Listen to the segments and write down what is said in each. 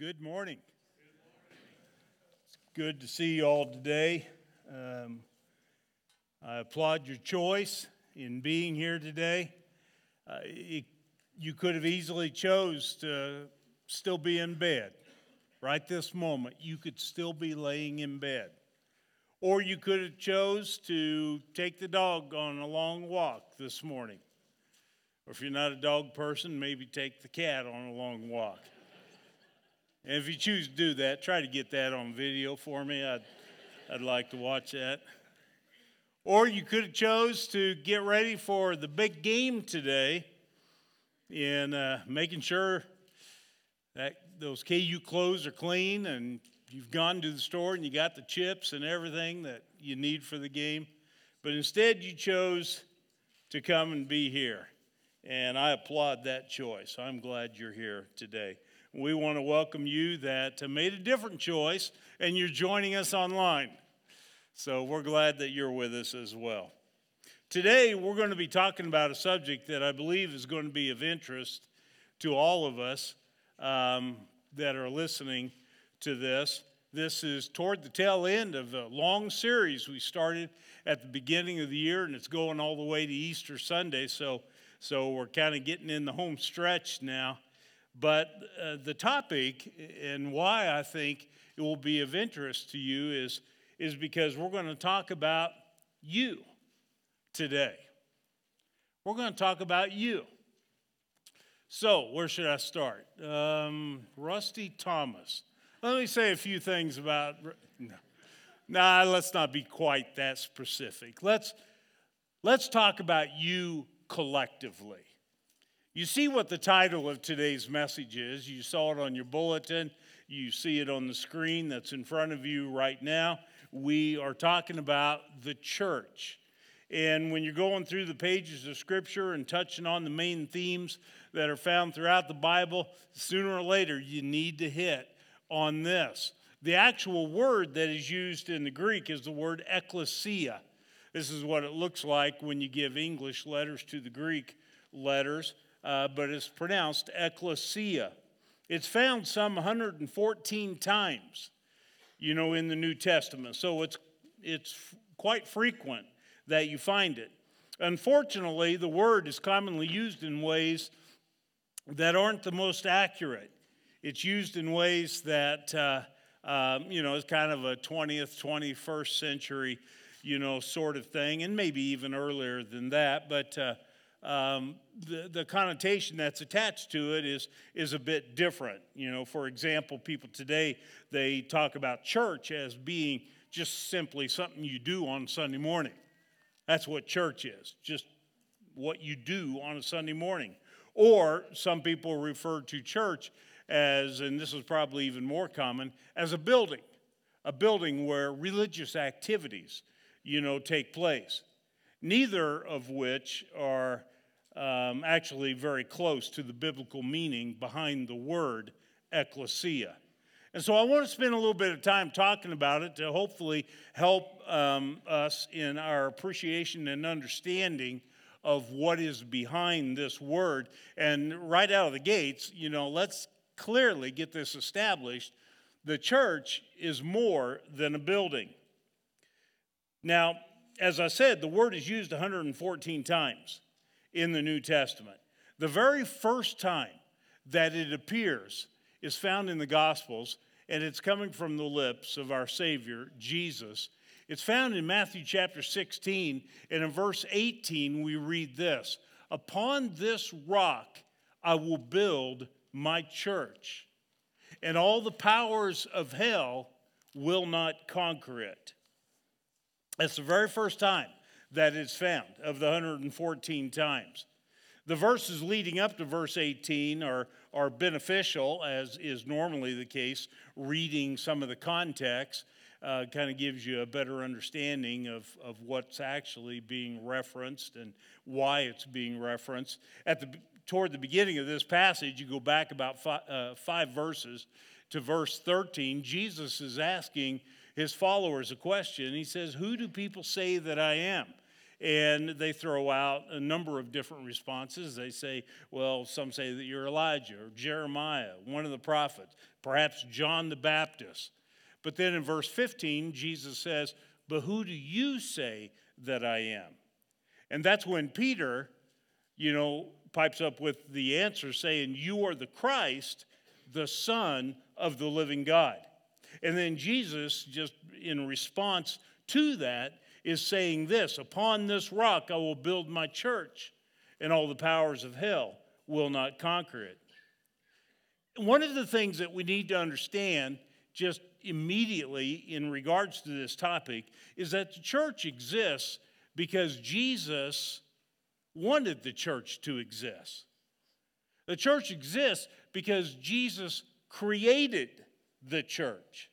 Good morning. It's good to see you all today. Um, I applaud your choice in being here today. Uh, it, you could have easily chose to still be in bed. Right this moment, you could still be laying in bed. Or you could have chose to take the dog on a long walk this morning. Or if you're not a dog person, maybe take the cat on a long walk. And if you choose to do that, try to get that on video for me. I'd, I'd like to watch that. Or you could have chose to get ready for the big game today in uh, making sure that those KU clothes are clean and you've gone to the store and you got the chips and everything that you need for the game. But instead, you chose to come and be here. And I applaud that choice. I'm glad you're here today we want to welcome you that made a different choice and you're joining us online. So we're glad that you're with us as well. Today, we're going to be talking about a subject that I believe is going to be of interest to all of us um, that are listening to this. This is toward the tail end of a long series we started at the beginning of the year, and it's going all the way to Easter Sunday. So, so we're kind of getting in the home stretch now. But uh, the topic and why I think it will be of interest to you is, is because we're going to talk about you today. We're going to talk about you. So, where should I start? Um, Rusty Thomas. Let me say a few things about. No. Nah, let's not be quite that specific. Let's, let's talk about you collectively. You see what the title of today's message is. You saw it on your bulletin. You see it on the screen that's in front of you right now. We are talking about the church. And when you're going through the pages of Scripture and touching on the main themes that are found throughout the Bible, sooner or later you need to hit on this. The actual word that is used in the Greek is the word ecclesia. This is what it looks like when you give English letters to the Greek letters uh, but it's pronounced ecclesia. It's found some 114 times, you know, in the New Testament. So it's, it's quite frequent that you find it. Unfortunately, the word is commonly used in ways that aren't the most accurate. It's used in ways that, uh, um, you know, is kind of a 20th, 21st century, you know, sort of thing, and maybe even earlier than that. But uh, um, the, the connotation that's attached to it is, is a bit different. You know, for example, people today, they talk about church as being just simply something you do on Sunday morning. That's what church is, just what you do on a Sunday morning. Or some people refer to church as, and this is probably even more common, as a building, a building where religious activities, you know, take place. Neither of which are um, actually very close to the biblical meaning behind the word ecclesia. And so I want to spend a little bit of time talking about it to hopefully help um, us in our appreciation and understanding of what is behind this word. And right out of the gates, you know, let's clearly get this established. The church is more than a building. Now, as I said, the word is used 114 times in the New Testament. The very first time that it appears is found in the Gospels, and it's coming from the lips of our Savior, Jesus. It's found in Matthew chapter 16, and in verse 18, we read this Upon this rock I will build my church, and all the powers of hell will not conquer it. That's the very first time that is found of the 114 times. The verses leading up to verse 18 are, are beneficial, as is normally the case. Reading some of the context uh, kind of gives you a better understanding of, of what's actually being referenced and why it's being referenced. At the, toward the beginning of this passage, you go back about five, uh, five verses to verse 13, Jesus is asking his followers a question. He says, Who do people say that I am? And they throw out a number of different responses. They say, well, some say that you're Elijah or Jeremiah, one of the prophets, perhaps John the Baptist. But then in verse 15, Jesus says, But who do you say that I am? And that's when Peter, you know, pipes up with the answer saying, You are the Christ, the Son of the living God. And then Jesus, just in response to that, is saying this Upon this rock I will build my church, and all the powers of hell will not conquer it. One of the things that we need to understand just immediately in regards to this topic is that the church exists because Jesus wanted the church to exist. The church exists because Jesus created the church.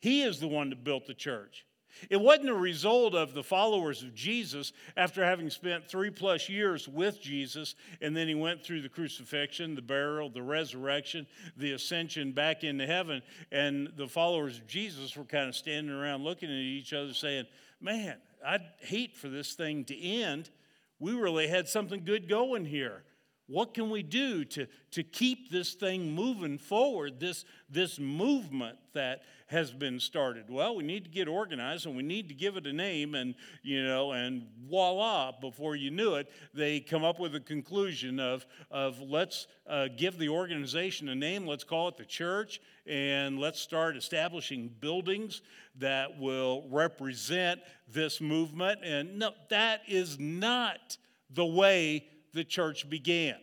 He is the one that built the church. It wasn't a result of the followers of Jesus after having spent three plus years with Jesus, and then he went through the crucifixion, the burial, the resurrection, the ascension back into heaven. And the followers of Jesus were kind of standing around looking at each other saying, Man, I'd hate for this thing to end. We really had something good going here. What can we do to, to keep this thing moving forward, this, this movement that has been started? Well, we need to get organized and we need to give it a name, and you know, and voila, before you knew it, they come up with a conclusion of, of let's uh, give the organization a name, let's call it the church, and let's start establishing buildings that will represent this movement. And no, that is not the way the church began.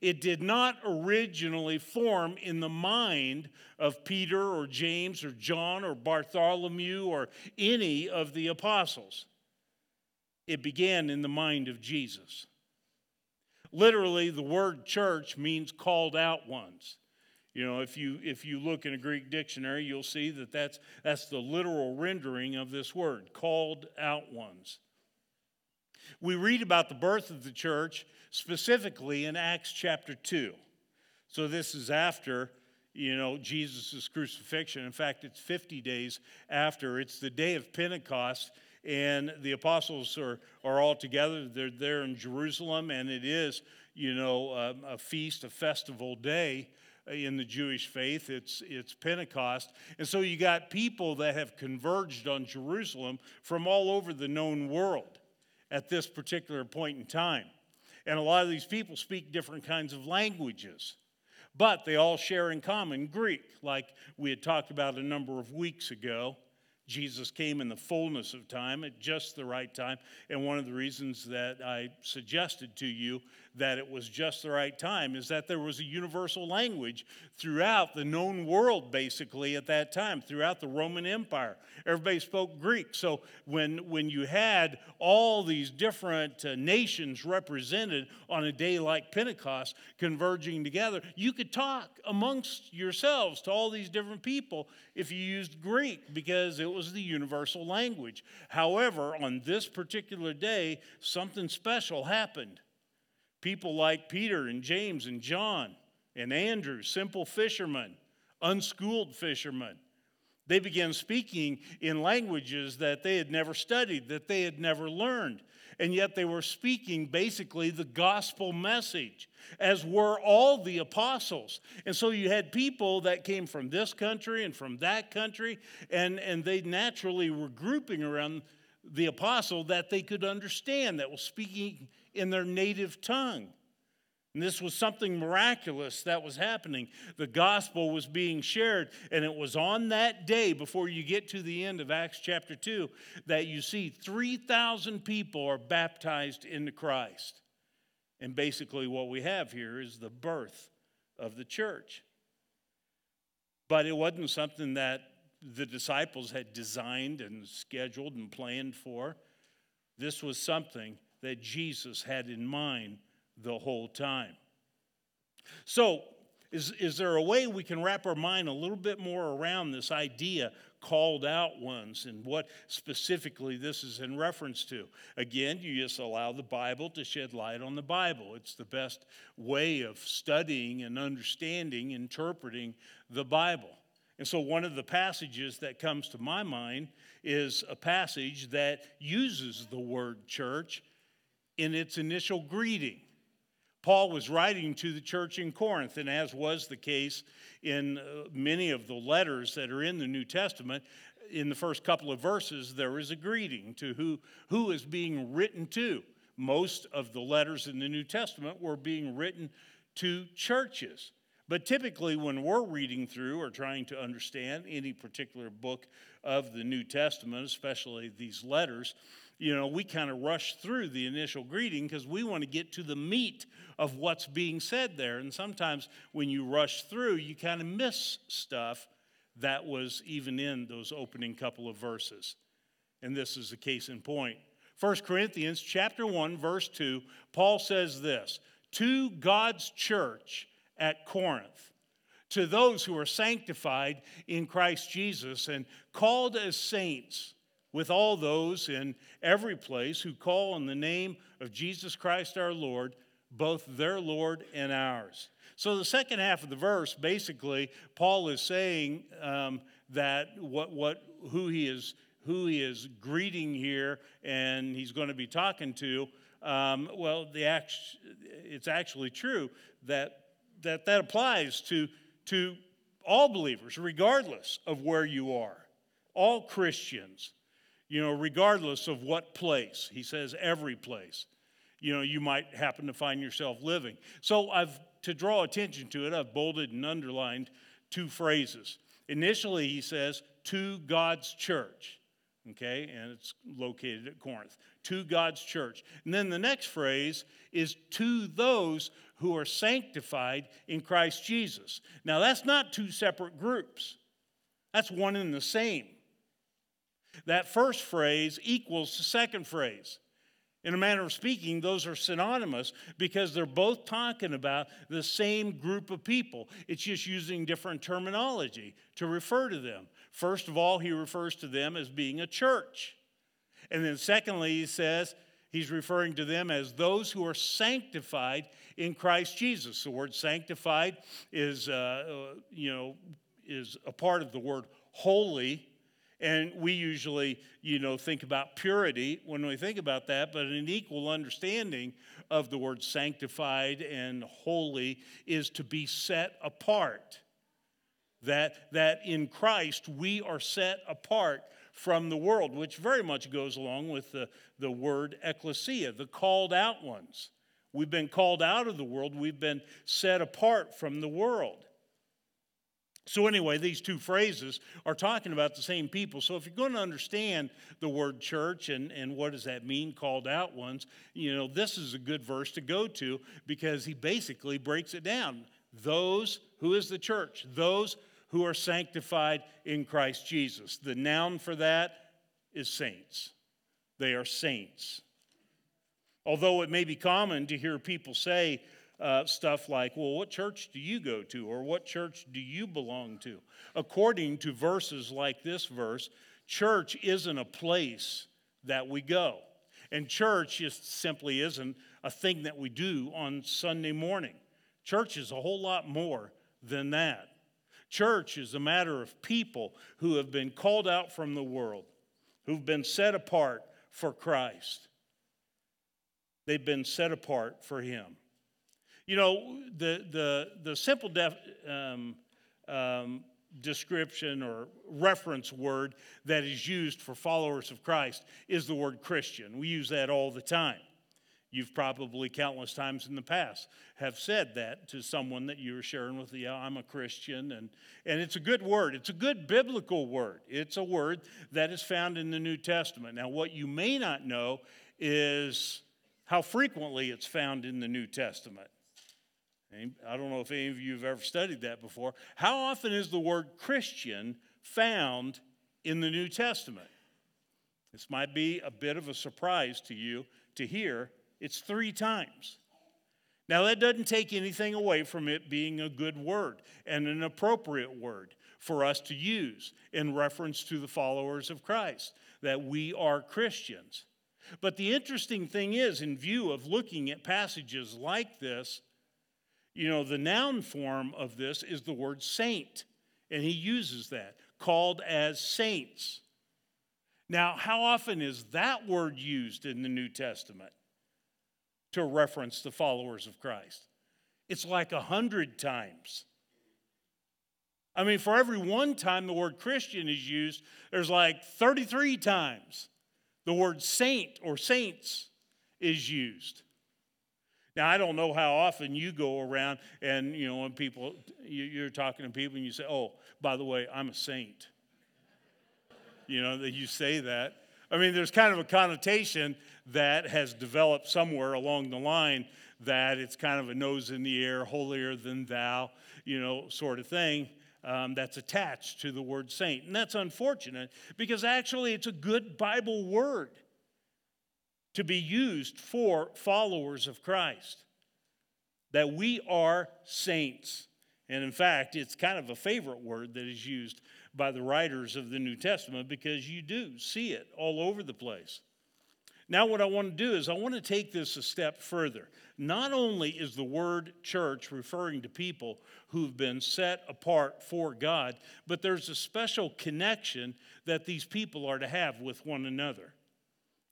It did not originally form in the mind of Peter or James or John or Bartholomew or any of the apostles. It began in the mind of Jesus. Literally, the word church means called out ones. You know, if you if you look in a Greek dictionary, you'll see that that's that's the literal rendering of this word, called out ones. We read about the birth of the church specifically in Acts chapter 2. So this is after, you know, Jesus' crucifixion. In fact, it's 50 days after. It's the day of Pentecost, and the apostles are, are all together. They're there in Jerusalem, and it is, you know, a, a feast, a festival day uh, in the Jewish faith. It's, it's Pentecost. And so you got people that have converged on Jerusalem from all over the known world at this particular point in time. And a lot of these people speak different kinds of languages, but they all share in common Greek, like we had talked about a number of weeks ago. Jesus came in the fullness of time at just the right time. And one of the reasons that I suggested to you that it was just the right time is that there was a universal language throughout the known world, basically, at that time, throughout the Roman Empire. Everybody spoke Greek. So when, when you had all these different uh, nations represented on a day like Pentecost converging together, you could talk amongst yourselves to all these different people if you used Greek because it was the universal language. However, on this particular day, something special happened. People like Peter and James and John and Andrew, simple fishermen, unschooled fishermen, they began speaking in languages that they had never studied, that they had never learned. And yet they were speaking basically the gospel message, as were all the apostles. And so you had people that came from this country and from that country, and, and they naturally were grouping around the apostle that they could understand, that was speaking in their native tongue. And this was something miraculous that was happening. The gospel was being shared. And it was on that day, before you get to the end of Acts chapter 2, that you see 3,000 people are baptized into Christ. And basically, what we have here is the birth of the church. But it wasn't something that the disciples had designed and scheduled and planned for. This was something that Jesus had in mind the whole time. So, is, is there a way we can wrap our mind a little bit more around this idea called out ones and what specifically this is in reference to? Again, you just allow the Bible to shed light on the Bible. It's the best way of studying and understanding, interpreting the Bible. And so, one of the passages that comes to my mind is a passage that uses the word church in its initial greeting. Paul was writing to the church in Corinth, and as was the case in uh, many of the letters that are in the New Testament, in the first couple of verses, there is a greeting to who, who is being written to. Most of the letters in the New Testament were being written to churches. But typically, when we're reading through or trying to understand any particular book of the New Testament, especially these letters, you know, we kind of rush through the initial greeting because we want to get to the meat of what's being said there. And sometimes when you rush through, you kind of miss stuff that was even in those opening couple of verses. And this is the case in point. 1 Corinthians chapter 1 verse 2, Paul says this, to God's church at Corinth, to those who are sanctified in Christ Jesus and called as saints with all those in every place who call on the name of Jesus Christ our Lord, both their Lord and ours. So, the second half of the verse, basically, Paul is saying um, that what, what, who, he is, who he is greeting here and he's going to be talking to, um, well, the act, it's actually true that that, that applies to, to all believers, regardless of where you are, all Christians you know, regardless of what place. He says every place, you know, you might happen to find yourself living. So I've, to draw attention to it, I've bolded and underlined two phrases. Initially, he says, to God's church, okay, and it's located at Corinth, to God's church. And then the next phrase is to those who are sanctified in Christ Jesus. Now, that's not two separate groups, that's one and the same. That first phrase equals the second phrase. In a manner of speaking, those are synonymous because they're both talking about the same group of people. It's just using different terminology to refer to them. First of all, he refers to them as being a church. And then, secondly, he says he's referring to them as those who are sanctified in Christ Jesus. The word sanctified is, uh, uh you know, is a part of the word holy and we usually, you know, think about purity when we think about that, but an equal understanding of the word sanctified and holy is to be set apart. That, that in Christ we are set apart from the world, which very much goes along with the, the word ecclesia, the called out ones. We've been called out of the world, we've been set apart from the world. So, anyway, these two phrases are talking about the same people. So, if you're going to understand the word church and, and what does that mean, called out ones, you know, this is a good verse to go to because he basically breaks it down. Those, who is the church? Those who are sanctified in Christ Jesus. The noun for that is saints. They are saints. Although it may be common to hear people say, uh, stuff like, well, what church do you go to? Or what church do you belong to? According to verses like this verse, church isn't a place that we go. And church just simply isn't a thing that we do on Sunday morning. Church is a whole lot more than that. Church is a matter of people who have been called out from the world, who've been set apart for Christ. They've been set apart for Him. You know, the, the, the simple def, um, um, description or reference word that is used for followers of Christ is the word Christian. We use that all the time. You've probably countless times in the past have said that to someone that you were sharing with, yeah, I'm a Christian. And, and it's a good word. It's a good biblical word. It's a word that is found in the New Testament. Now, what you may not know is how frequently it's found in the New Testament. I don't know if any of you have ever studied that before. How often is the word Christian found in the New Testament? This might be a bit of a surprise to you to hear. It's three times. Now, that doesn't take anything away from it being a good word and an appropriate word for us to use in reference to the followers of Christ, that we are Christians. But the interesting thing is, in view of looking at passages like this, you know, the noun form of this is the word saint And he uses that, called as saints. Now, how often is that word used in the New Testament to reference the followers of Christ? It's like a hundred times. I mean, for every one time the word Christian is used, there's like 33 times the word saint or saints is used. Now, I don't know how often you go around and, you know, when people, you're talking to people and you say, oh, by the way, I'm a saint. You know, that you say that. I mean, there's kind of a connotation that has developed somewhere along the line that it's kind of a nose in the air, holier than thou, you know, sort of thing um, that's attached to the word saint. And that's unfortunate because actually it's a good Bible word to be used for followers of Christ. That we are saints. And in fact, it's kind of a favorite word that is used by the writers of the New Testament because you do see it all over the place. Now, what I want to do is I want to take this a step further. Not only is the word church referring to people who've been set apart for God, but there's a special connection that these people are to have with one another.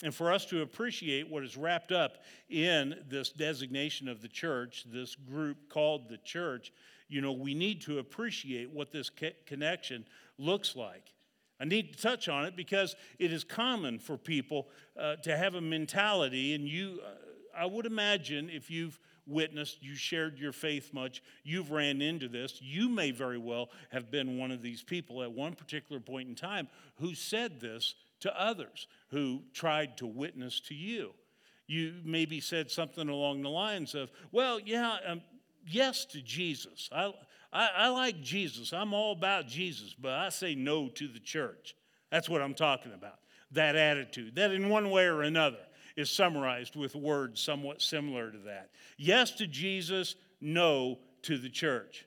And for us to appreciate what is wrapped up in this designation of the church, this group called the church, you know, we need to appreciate what this connection looks like. I need to touch on it because it is common for people uh, to have a mentality, and you, uh, I would imagine if you've witnessed, you shared your faith much, you've ran into this, you may very well have been one of these people at one particular point in time who said this to others, who tried to witness to you. You maybe said something along the lines of, Well, yeah, um, yes to Jesus. I, I, I like Jesus. I'm all about Jesus, but I say no to the church. That's what I'm talking about. That attitude, that in one way or another is summarized with words somewhat similar to that. Yes to Jesus, no to the church.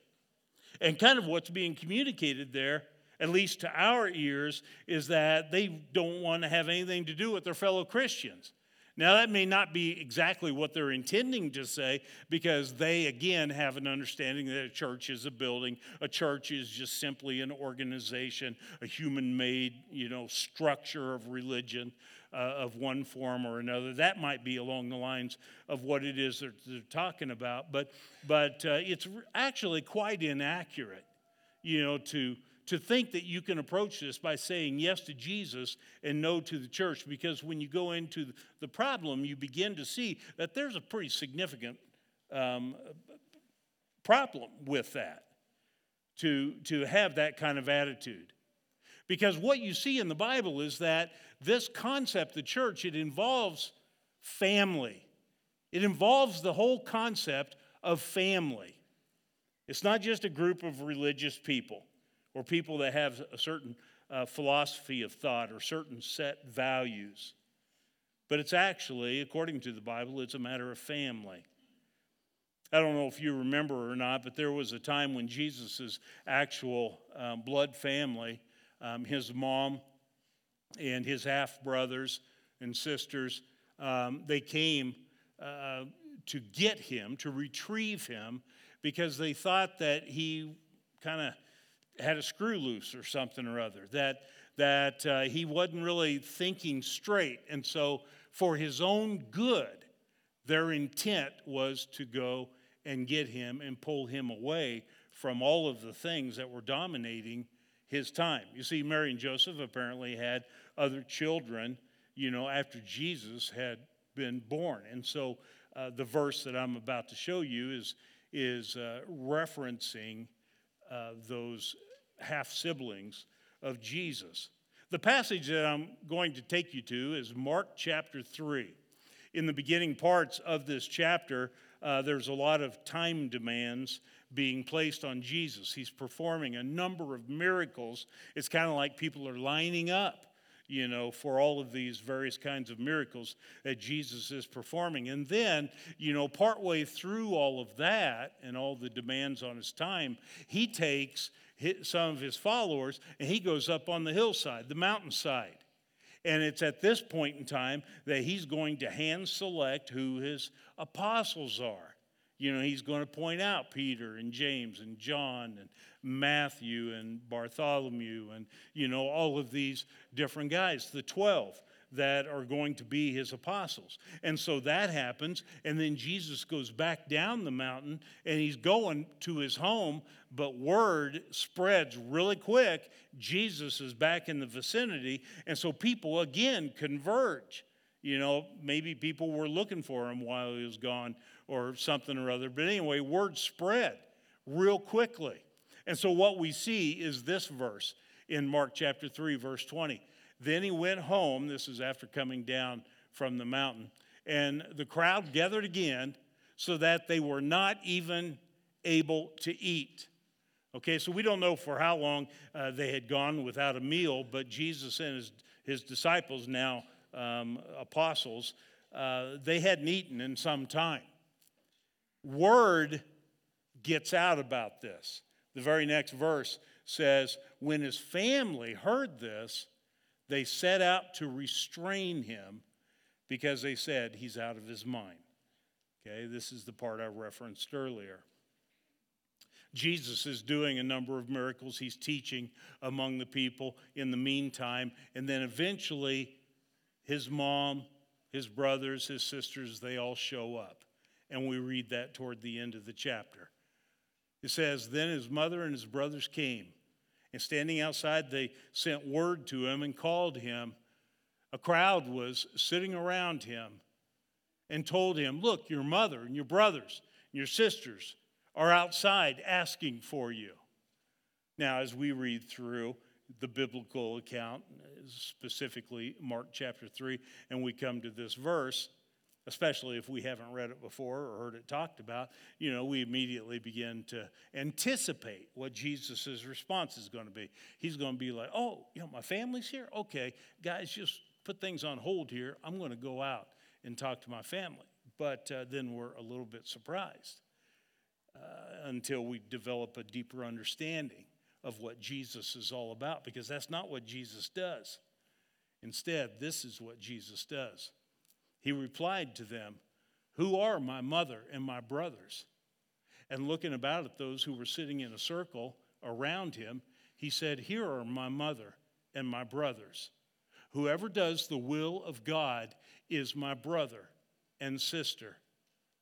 And kind of what's being communicated there, at least to our ears, is that they don't want to have anything to do with their fellow Christians. Now, that may not be exactly what they're intending to say because they, again, have an understanding that a church is a building. A church is just simply an organization, a human made, you know, structure of religion uh, of one form or another. That might be along the lines of what it is that they're talking about, but, but uh, it's actually quite inaccurate, you know, to to think that you can approach this by saying yes to Jesus and no to the church, because when you go into the problem, you begin to see that there's a pretty significant um, problem with that, to, to have that kind of attitude. Because what you see in the Bible is that this concept, the church, it involves family. It involves the whole concept of family. It's not just a group of religious people or people that have a certain uh, philosophy of thought or certain set values. But it's actually, according to the Bible, it's a matter of family. I don't know if you remember or not, but there was a time when Jesus' actual um, blood family, um, his mom and his half brothers and sisters, um, they came uh, to get him, to retrieve him, because they thought that he kind of had a screw loose or something or other, that, that uh, he wasn't really thinking straight. And so, for his own good, their intent was to go and get him and pull him away from all of the things that were dominating his time. You see, Mary and Joseph apparently had other children, you know, after Jesus had been born. And so, uh, the verse that I'm about to show you is, is uh, referencing uh, those half siblings of Jesus. The passage that I'm going to take you to is Mark chapter 3. In the beginning parts of this chapter, uh, there's a lot of time demands being placed on Jesus. He's performing a number of miracles. It's kind of like people are lining up you know, for all of these various kinds of miracles that Jesus is performing. And then, you know, partway through all of that and all the demands on his time, he takes some of his followers and he goes up on the hillside, the mountainside. And it's at this point in time that he's going to hand select who his apostles are. You know, he's going to point out Peter and James and John and Matthew and Bartholomew and, you know, all of these different guys, the 12 that are going to be his apostles. And so that happens. And then Jesus goes back down the mountain and he's going to his home, but word spreads really quick. Jesus is back in the vicinity. And so people again converge. You know, maybe people were looking for him while he was gone or something or other. But anyway, word spread real quickly. And so what we see is this verse in Mark chapter 3, verse 20. Then he went home. This is after coming down from the mountain. And the crowd gathered again so that they were not even able to eat. Okay, so we don't know for how long uh, they had gone without a meal, but Jesus and his, his disciples, now um, apostles, uh, they hadn't eaten in some time. Word gets out about this. The very next verse says, When his family heard this, they set out to restrain him because they said he's out of his mind. Okay, this is the part I referenced earlier. Jesus is doing a number of miracles. He's teaching among the people in the meantime. And then eventually, his mom, his brothers, his sisters, they all show up. And we read that toward the end of the chapter. It says, Then his mother and his brothers came and standing outside, they sent word to him and called him. A crowd was sitting around him and told him, Look, your mother and your brothers and your sisters are outside asking for you. Now, as we read through the biblical account, specifically Mark chapter 3, and we come to this verse, especially if we haven't read it before or heard it talked about, you know, we immediately begin to anticipate what Jesus' response is going to be. He's going to be like, oh, you know, my family's here? Okay, guys, just put things on hold here. I'm going to go out and talk to my family. But uh, then we're a little bit surprised uh, until we develop a deeper understanding of what Jesus is all about, because that's not what Jesus does. Instead, this is what Jesus does. He replied to them, Who are my mother and my brothers? And looking about at those who were sitting in a circle around him, he said, Here are my mother and my brothers. Whoever does the will of God is my brother and sister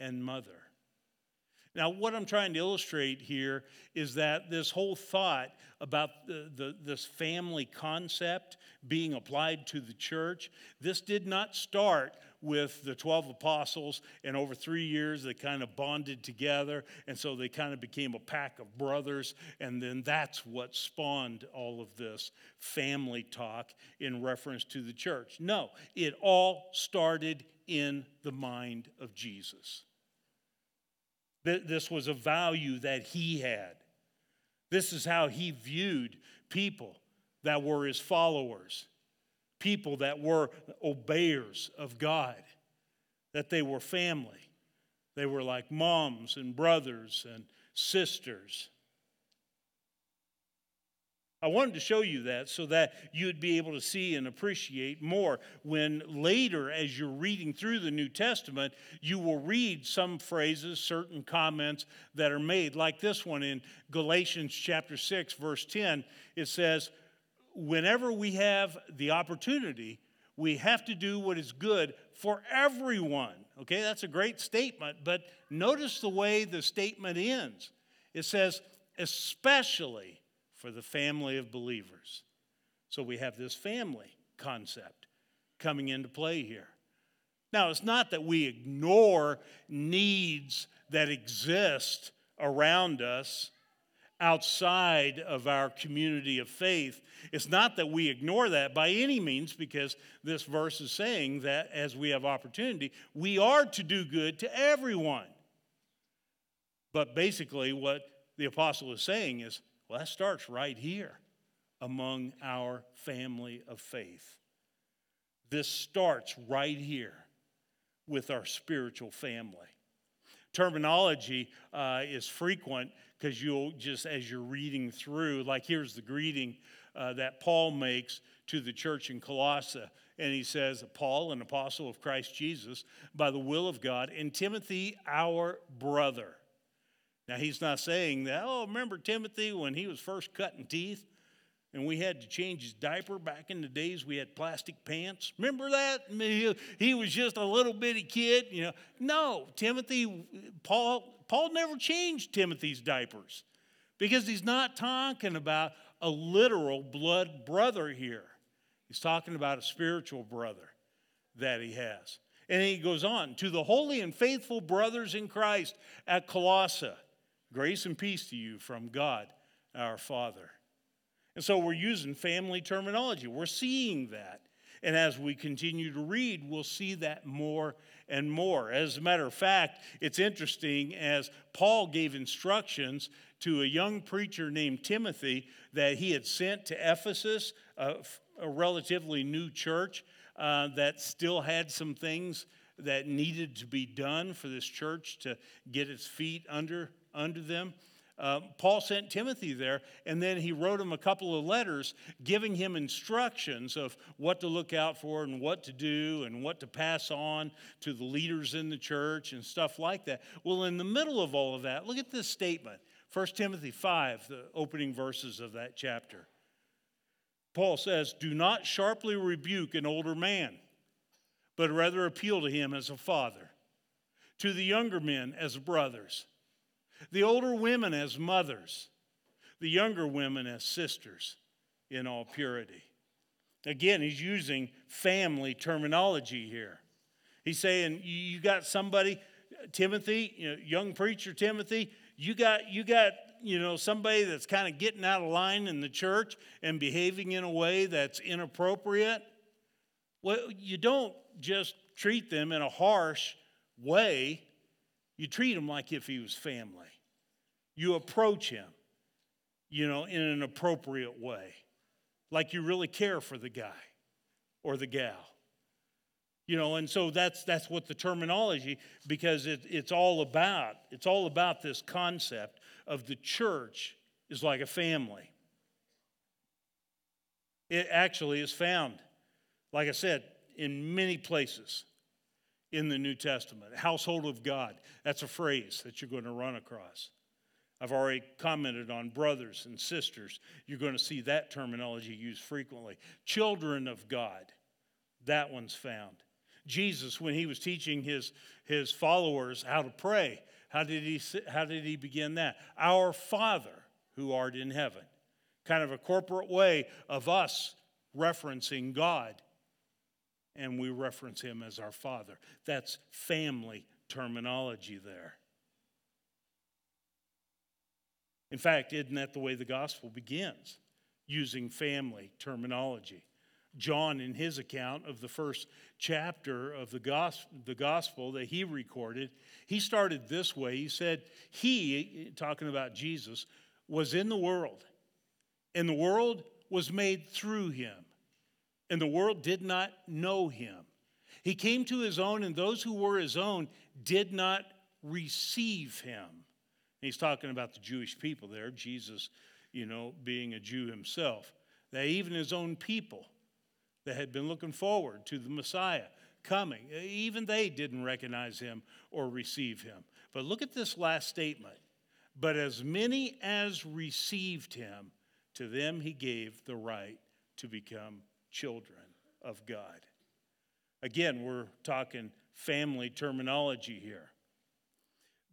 and mother. Now, what I'm trying to illustrate here is that this whole thought about the, the, this family concept being applied to the church, this did not start with the 12 apostles, and over three years they kind of bonded together, and so they kind of became a pack of brothers, and then that's what spawned all of this family talk in reference to the church. No, it all started in the mind of Jesus. This was a value that he had. This is how he viewed people that were his followers, people that were obeyers of God, that they were family. They were like moms and brothers and sisters. I wanted to show you that so that you'd be able to see and appreciate more when later, as you're reading through the New Testament, you will read some phrases, certain comments that are made, like this one in Galatians chapter 6, verse 10. It says, Whenever we have the opportunity, we have to do what is good for everyone. Okay, that's a great statement, but notice the way the statement ends. It says, especially for the family of believers. So we have this family concept coming into play here. Now, it's not that we ignore needs that exist around us outside of our community of faith. It's not that we ignore that by any means, because this verse is saying that as we have opportunity, we are to do good to everyone. But basically, what the apostle is saying is well, that starts right here among our family of faith. This starts right here with our spiritual family. Terminology uh, is frequent because you'll just, as you're reading through, like here's the greeting uh, that Paul makes to the church in Colossae. And he says, Paul, an apostle of Christ Jesus, by the will of God, and Timothy, our brother. Now, he's not saying that, oh, remember Timothy when he was first cutting teeth? And we had to change his diaper back in the days we had plastic pants. Remember that? He was just a little bitty kid, you know. No, Timothy, Paul, Paul never changed Timothy's diapers because he's not talking about a literal blood brother here. He's talking about a spiritual brother that he has. And he goes on to the holy and faithful brothers in Christ at Colossae, grace and peace to you from God our Father. And so we're using family terminology. We're seeing that. And as we continue to read, we'll see that more and more. As a matter of fact, it's interesting as Paul gave instructions to a young preacher named Timothy that he had sent to Ephesus, a, a relatively new church uh, that still had some things that needed to be done for this church to get its feet under, under them. Uh, Paul sent Timothy there, and then he wrote him a couple of letters giving him instructions of what to look out for and what to do and what to pass on to the leaders in the church and stuff like that. Well, in the middle of all of that, look at this statement 1 Timothy 5, the opening verses of that chapter. Paul says, Do not sharply rebuke an older man, but rather appeal to him as a father, to the younger men as brothers the older women as mothers, the younger women as sisters in all purity. Again, he's using family terminology here. He's saying, You got somebody, Timothy, you know, young preacher Timothy, you got, you got, you know, somebody that's kind of getting out of line in the church and behaving in a way that's inappropriate. Well, you don't just treat them in a harsh way you treat him like if he was family. You approach him, you know, in an appropriate way, like you really care for the guy or the gal. You know, and so that's that's what the terminology, because it, it's all about. It's all about this concept of the church is like a family. It actually is found, like I said, in many places in the New Testament. Household of God, that's a phrase that you're going to run across. I've already commented on brothers and sisters. You're going to see that terminology used frequently. Children of God, that one's found. Jesus, when he was teaching his, his followers how to pray, how did, he, how did he begin that? Our Father who art in heaven. Kind of a corporate way of us referencing God and we reference him as our father. That's family terminology there. In fact, isn't that the way the gospel begins? Using family terminology. John, in his account of the first chapter of the gospel, the gospel that he recorded, he started this way. He said, He, talking about Jesus, was in the world, and the world was made through him and the world did not know him. He came to his own, and those who were his own did not receive him. And he's talking about the Jewish people there, Jesus, you know, being a Jew himself. That even his own people that had been looking forward to the Messiah coming, even they didn't recognize him or receive him. But look at this last statement. But as many as received him, to them he gave the right to become children of God. Again, we're talking family terminology here.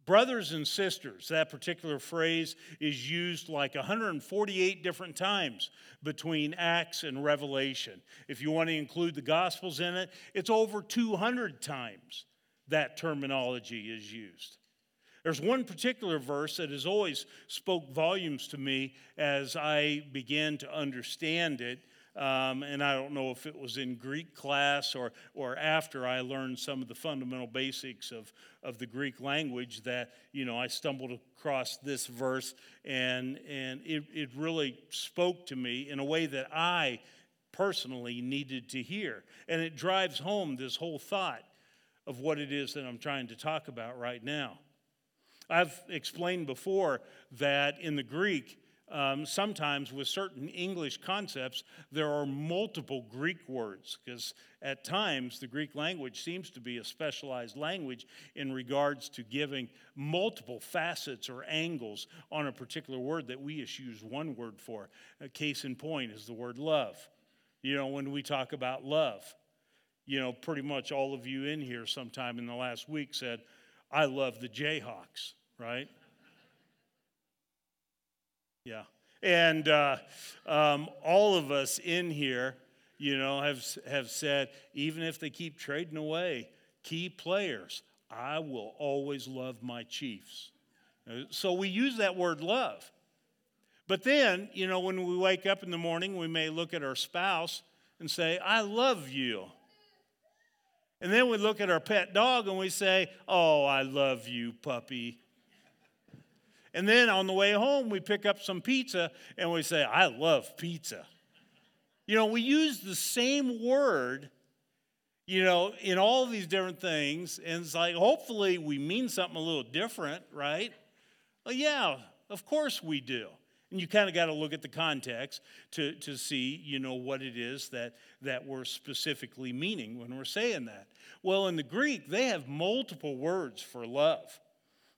Brothers and sisters, that particular phrase is used like 148 different times between Acts and Revelation. If you want to include the Gospels in it, it's over 200 times that terminology is used. There's one particular verse that has always spoke volumes to me as I began to understand it um, and I don't know if it was in Greek class or, or after I learned some of the fundamental basics of, of the Greek language that, you know, I stumbled across this verse and, and it, it really spoke to me in a way that I personally needed to hear. And it drives home this whole thought of what it is that I'm trying to talk about right now. I've explained before that in the Greek, um, sometimes with certain English concepts, there are multiple Greek words because at times the Greek language seems to be a specialized language in regards to giving multiple facets or angles on a particular word that we just use one word for. A case in point is the word love. You know, when we talk about love, you know, pretty much all of you in here sometime in the last week said, I love the Jayhawks, right? Yeah. And uh, um, all of us in here, you know, have, have said, even if they keep trading away key players, I will always love my Chiefs. Uh, so we use that word love. But then, you know, when we wake up in the morning, we may look at our spouse and say, I love you. And then we look at our pet dog and we say, Oh, I love you, puppy. And then on the way home, we pick up some pizza and we say, I love pizza. You know, we use the same word, you know, in all these different things. And it's like, hopefully, we mean something a little different, right? Well, yeah, of course we do. And you kind of got to look at the context to, to see, you know, what it is that, that we're specifically meaning when we're saying that. Well, in the Greek, they have multiple words for love.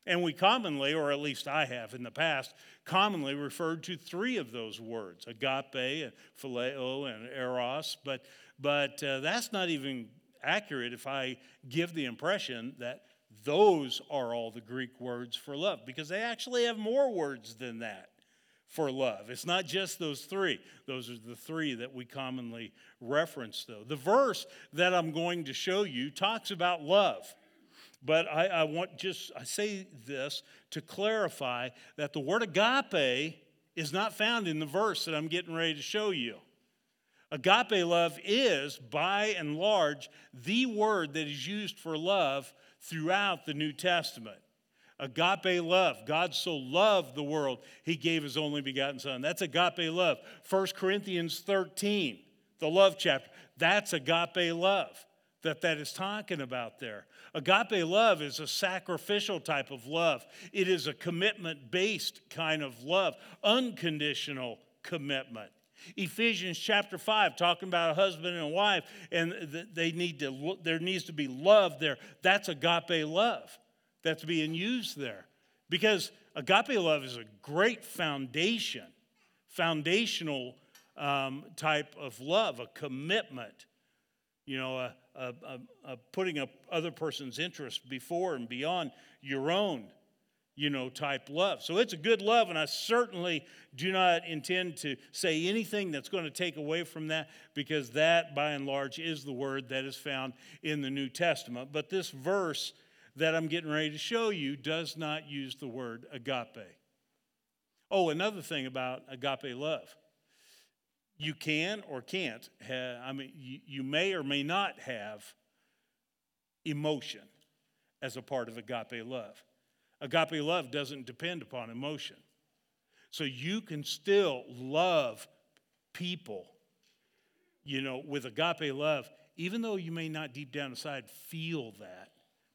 And we commonly, or at least I have in the past, commonly referred to three of those words agape, and phileo, and eros. But, but uh, that's not even accurate if I give the impression that those are all the Greek words for love, because they actually have more words than that for love. It's not just those three. Those are the three that we commonly reference, though. The verse that I'm going to show you talks about love. But I, I want just, I say this to clarify that the word agape is not found in the verse that I'm getting ready to show you. Agape love is, by and large, the word that is used for love throughout the New Testament. Agape love. God so loved the world, he gave his only begotten Son. That's agape love. 1 Corinthians 13, the love chapter. That's agape love that that is talking about there. Agape love is a sacrificial type of love. It is a commitment based kind of love, unconditional commitment. Ephesians chapter 5 talking about a husband and a wife and they need to there needs to be love there. That's agape love that's being used there. Because agape love is a great foundation, foundational um, type of love, a commitment you know, a, a, putting a other person's interest before and beyond your own, you know, type love. So it's a good love, and I certainly do not intend to say anything that's going to take away from that because that, by and large, is the word that is found in the New Testament. But this verse that I'm getting ready to show you does not use the word agape. Oh, another thing about agape love you can or can't have, I mean, you, you may or may not have emotion as a part of agape love. Agape love doesn't depend upon emotion. So you can still love people, you know, with agape love, even though you may not deep down inside feel that,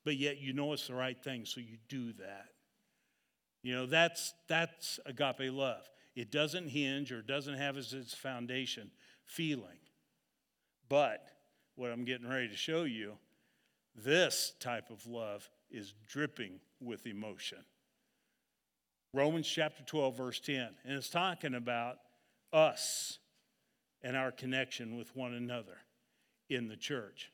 but yet you know it's the right thing, so you do that. You know, that's that's agape love. It doesn't hinge or doesn't have as its foundation feeling. But what I'm getting ready to show you, this type of love is dripping with emotion. Romans chapter 12, verse 10, and it's talking about us and our connection with one another in the church.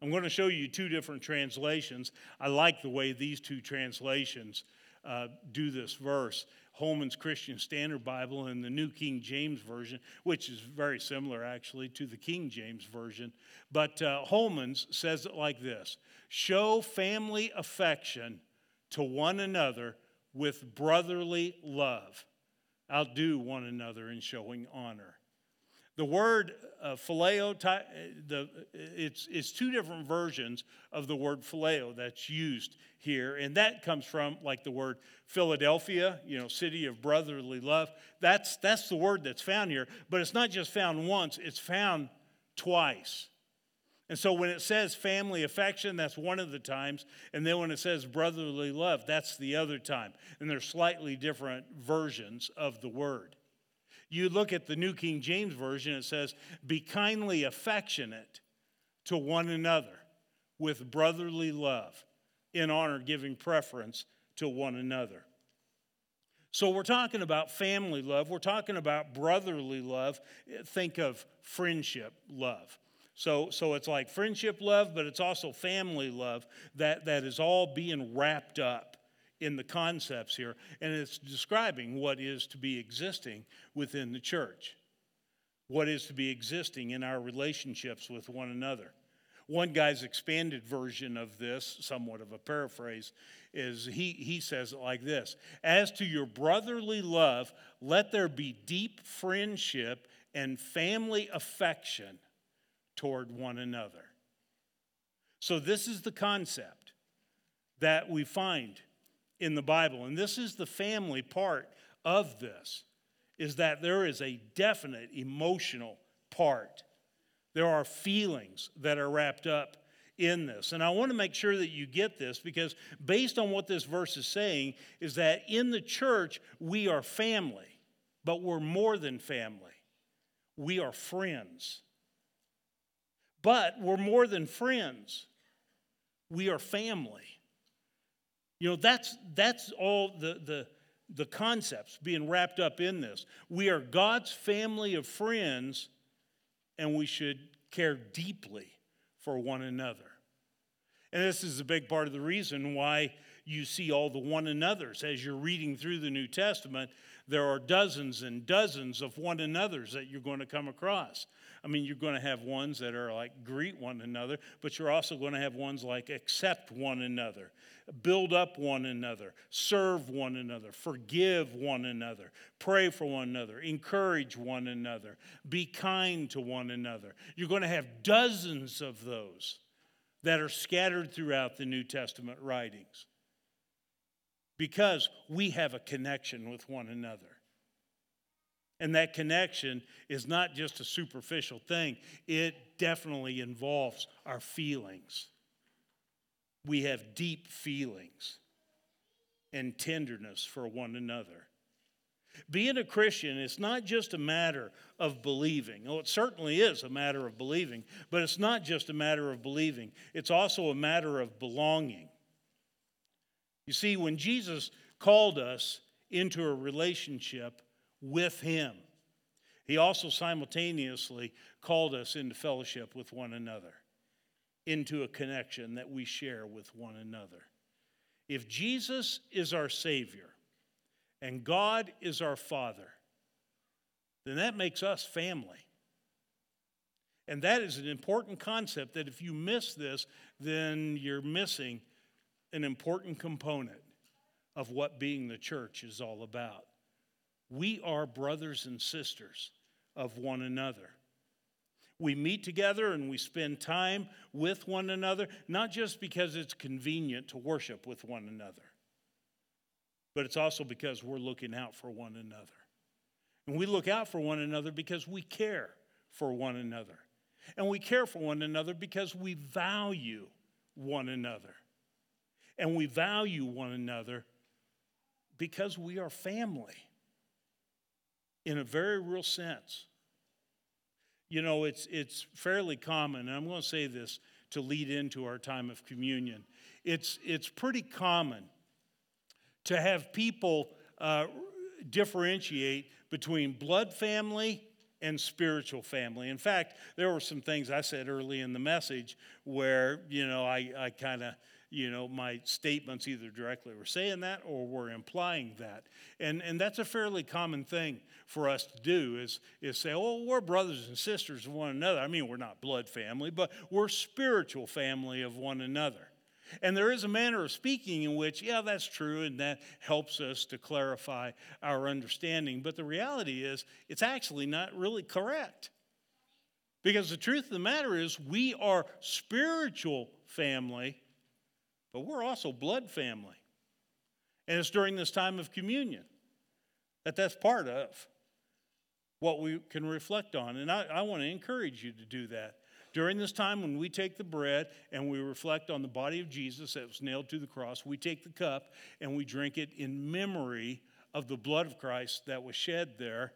I'm going to show you two different translations. I like the way these two translations uh, do this verse. Holman's Christian Standard Bible and the New King James Version, which is very similar actually to the King James Version. But uh, Holman's says it like this Show family affection to one another with brotherly love. Outdo one another in showing honor. The word uh, phileo, the, it's, it's two different versions of the word phileo that's used here. And that comes from like the word Philadelphia, you know, city of brotherly love. That's, that's the word that's found here. But it's not just found once, it's found twice. And so when it says family affection, that's one of the times. And then when it says brotherly love, that's the other time. And they're slightly different versions of the word. You look at the New King James Version, it says, Be kindly affectionate to one another with brotherly love, in honor, giving preference to one another. So, we're talking about family love, we're talking about brotherly love. Think of friendship love. So, so it's like friendship love, but it's also family love that, that is all being wrapped up in the concepts here. And it's describing what is to be existing within the church, what is to be existing in our relationships with one another. One guy's expanded version of this, somewhat of a paraphrase, is he, he says it like this As to your brotherly love, let there be deep friendship and family affection toward one another. So, this is the concept that we find in the Bible. And this is the family part of this is that there is a definite emotional part. There are feelings that are wrapped up in this. And I want to make sure that you get this because based on what this verse is saying is that in the church we are family, but we're more than family. We are friends. But we're more than friends. We are family. You know, that's, that's all the, the, the concepts being wrapped up in this. We are God's family of friends, and we should care deeply for one another. And this is a big part of the reason why you see all the one another's. As you're reading through the New Testament, there are dozens and dozens of one another's that you're going to come across. I mean, you're going to have ones that are like greet one another, but you're also going to have ones like accept one another, build up one another, serve one another, forgive one another, pray for one another, encourage one another, be kind to one another. You're going to have dozens of those that are scattered throughout the New Testament writings because we have a connection with one another. And that connection is not just a superficial thing, it definitely involves our feelings. We have deep feelings and tenderness for one another. Being a Christian is not just a matter of believing. Oh, it certainly is a matter of believing, but it's not just a matter of believing, it's also a matter of belonging. You see, when Jesus called us into a relationship with Him. He also simultaneously called us into fellowship with one another, into a connection that we share with one another. If Jesus is our Savior and God is our Father, then that makes us family. And that is an important concept that if you miss this, then you're missing an important component of what being the church is all about. We are brothers and sisters of one another. We meet together and we spend time with one another, not just because it's convenient to worship with one another, but it's also because we're looking out for one another. And we look out for one another because we care for one another. And we care for one another because we value one another. And we value one another because we are family in a very real sense. You know, it's, it's fairly common, and I'm going to say this to lead into our time of communion. It's, it's pretty common to have people uh, differentiate between blood family and spiritual family. In fact, there were some things I said early in the message where, you know, I, I kind of you know, my statements either directly were saying that or were implying that. And, and that's a fairly common thing for us to do is, is say, oh, we're brothers and sisters of one another. I mean, we're not blood family, but we're spiritual family of one another. And there is a manner of speaking in which, yeah, that's true, and that helps us to clarify our understanding. But the reality is, it's actually not really correct. Because the truth of the matter is, we are spiritual family but we're also blood family. And it's during this time of communion that that's part of what we can reflect on. And I, I want to encourage you to do that. During this time, when we take the bread and we reflect on the body of Jesus that was nailed to the cross, we take the cup and we drink it in memory of the blood of Christ that was shed there.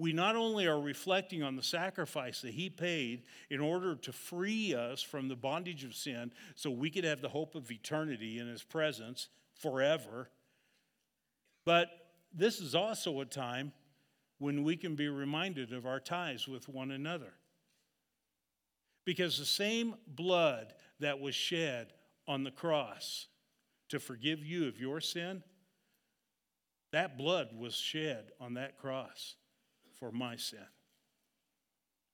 We not only are reflecting on the sacrifice that he paid in order to free us from the bondage of sin so we could have the hope of eternity in his presence forever, but this is also a time when we can be reminded of our ties with one another. Because the same blood that was shed on the cross to forgive you of your sin, that blood was shed on that cross for my sin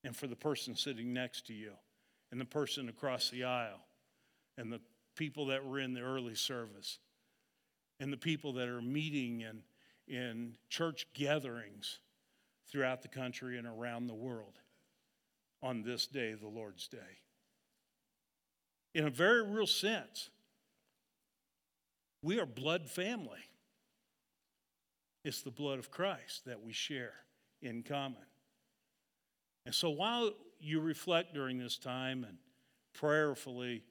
and for the person sitting next to you and the person across the aisle and the people that were in the early service and the people that are meeting in, in church gatherings throughout the country and around the world on this day, the Lord's Day. In a very real sense, we are blood family. It's the blood of Christ that we share in common. And so while you reflect during this time and prayerfully,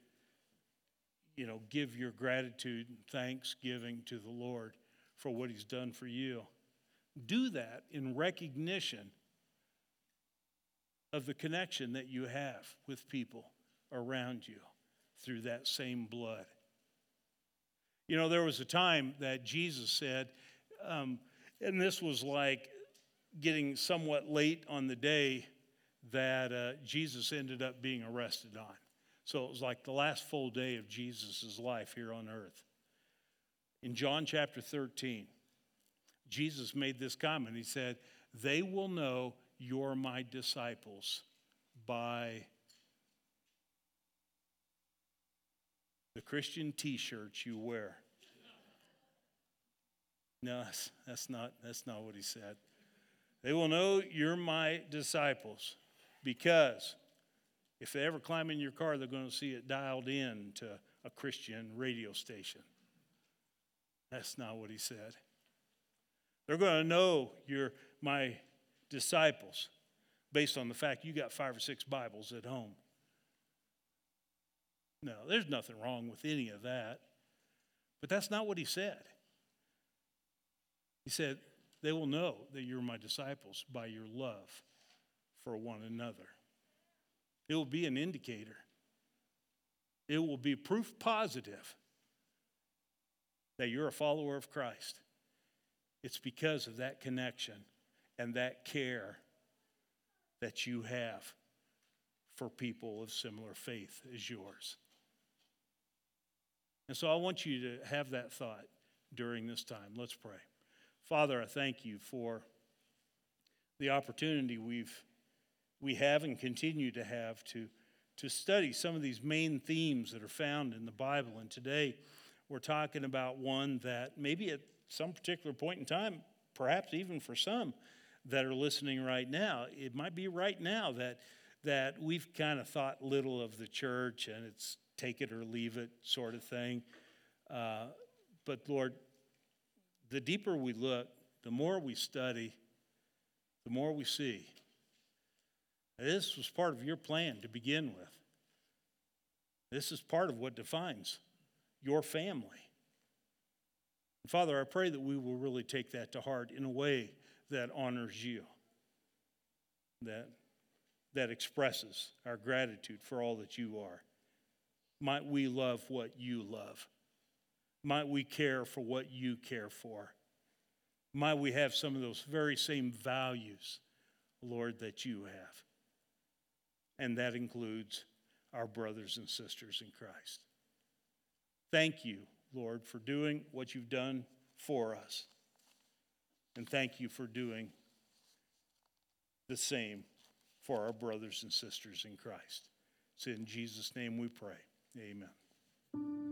you know, give your gratitude and thanksgiving to the Lord for what He's done for you, do that in recognition of the connection that you have with people around you through that same blood. You know, there was a time that Jesus said, um, and this was like getting somewhat late on the day that uh, Jesus ended up being arrested on. So it was like the last full day of Jesus' life here on earth. In John chapter 13, Jesus made this comment. He said, They will know you're my disciples by the Christian t shirts you wear. No, that's, that's, not, that's not what he said. They will know you're my disciples because if they ever climb in your car, they're going to see it dialed in to a Christian radio station. That's not what he said. They're going to know you're my disciples based on the fact you got five or six Bibles at home. No, there's nothing wrong with any of that. But that's not what he said. He said, They will know that you're my disciples by your love for one another. It will be an indicator, it will be proof positive that you're a follower of Christ. It's because of that connection and that care that you have for people of similar faith as yours. And so I want you to have that thought during this time. Let's pray. Father, I thank you for the opportunity we've we have and continue to have to, to study some of these main themes that are found in the Bible. And today we're talking about one that maybe at some particular point in time, perhaps even for some, that are listening right now, it might be right now that, that we've kind of thought little of the church and it's take it or leave it sort of thing. Uh, but Lord, the deeper we look, the more we study, the more we see. This was part of your plan to begin with. This is part of what defines your family. Father, I pray that we will really take that to heart in a way that honors you, that, that expresses our gratitude for all that you are. Might we love what you love. Might we care for what you care for. Might we have some of those very same values, Lord, that you have. And that includes our brothers and sisters in Christ. Thank you, Lord, for doing what you've done for us. And thank you for doing the same for our brothers and sisters in Christ. It's in Jesus' name we pray. Amen.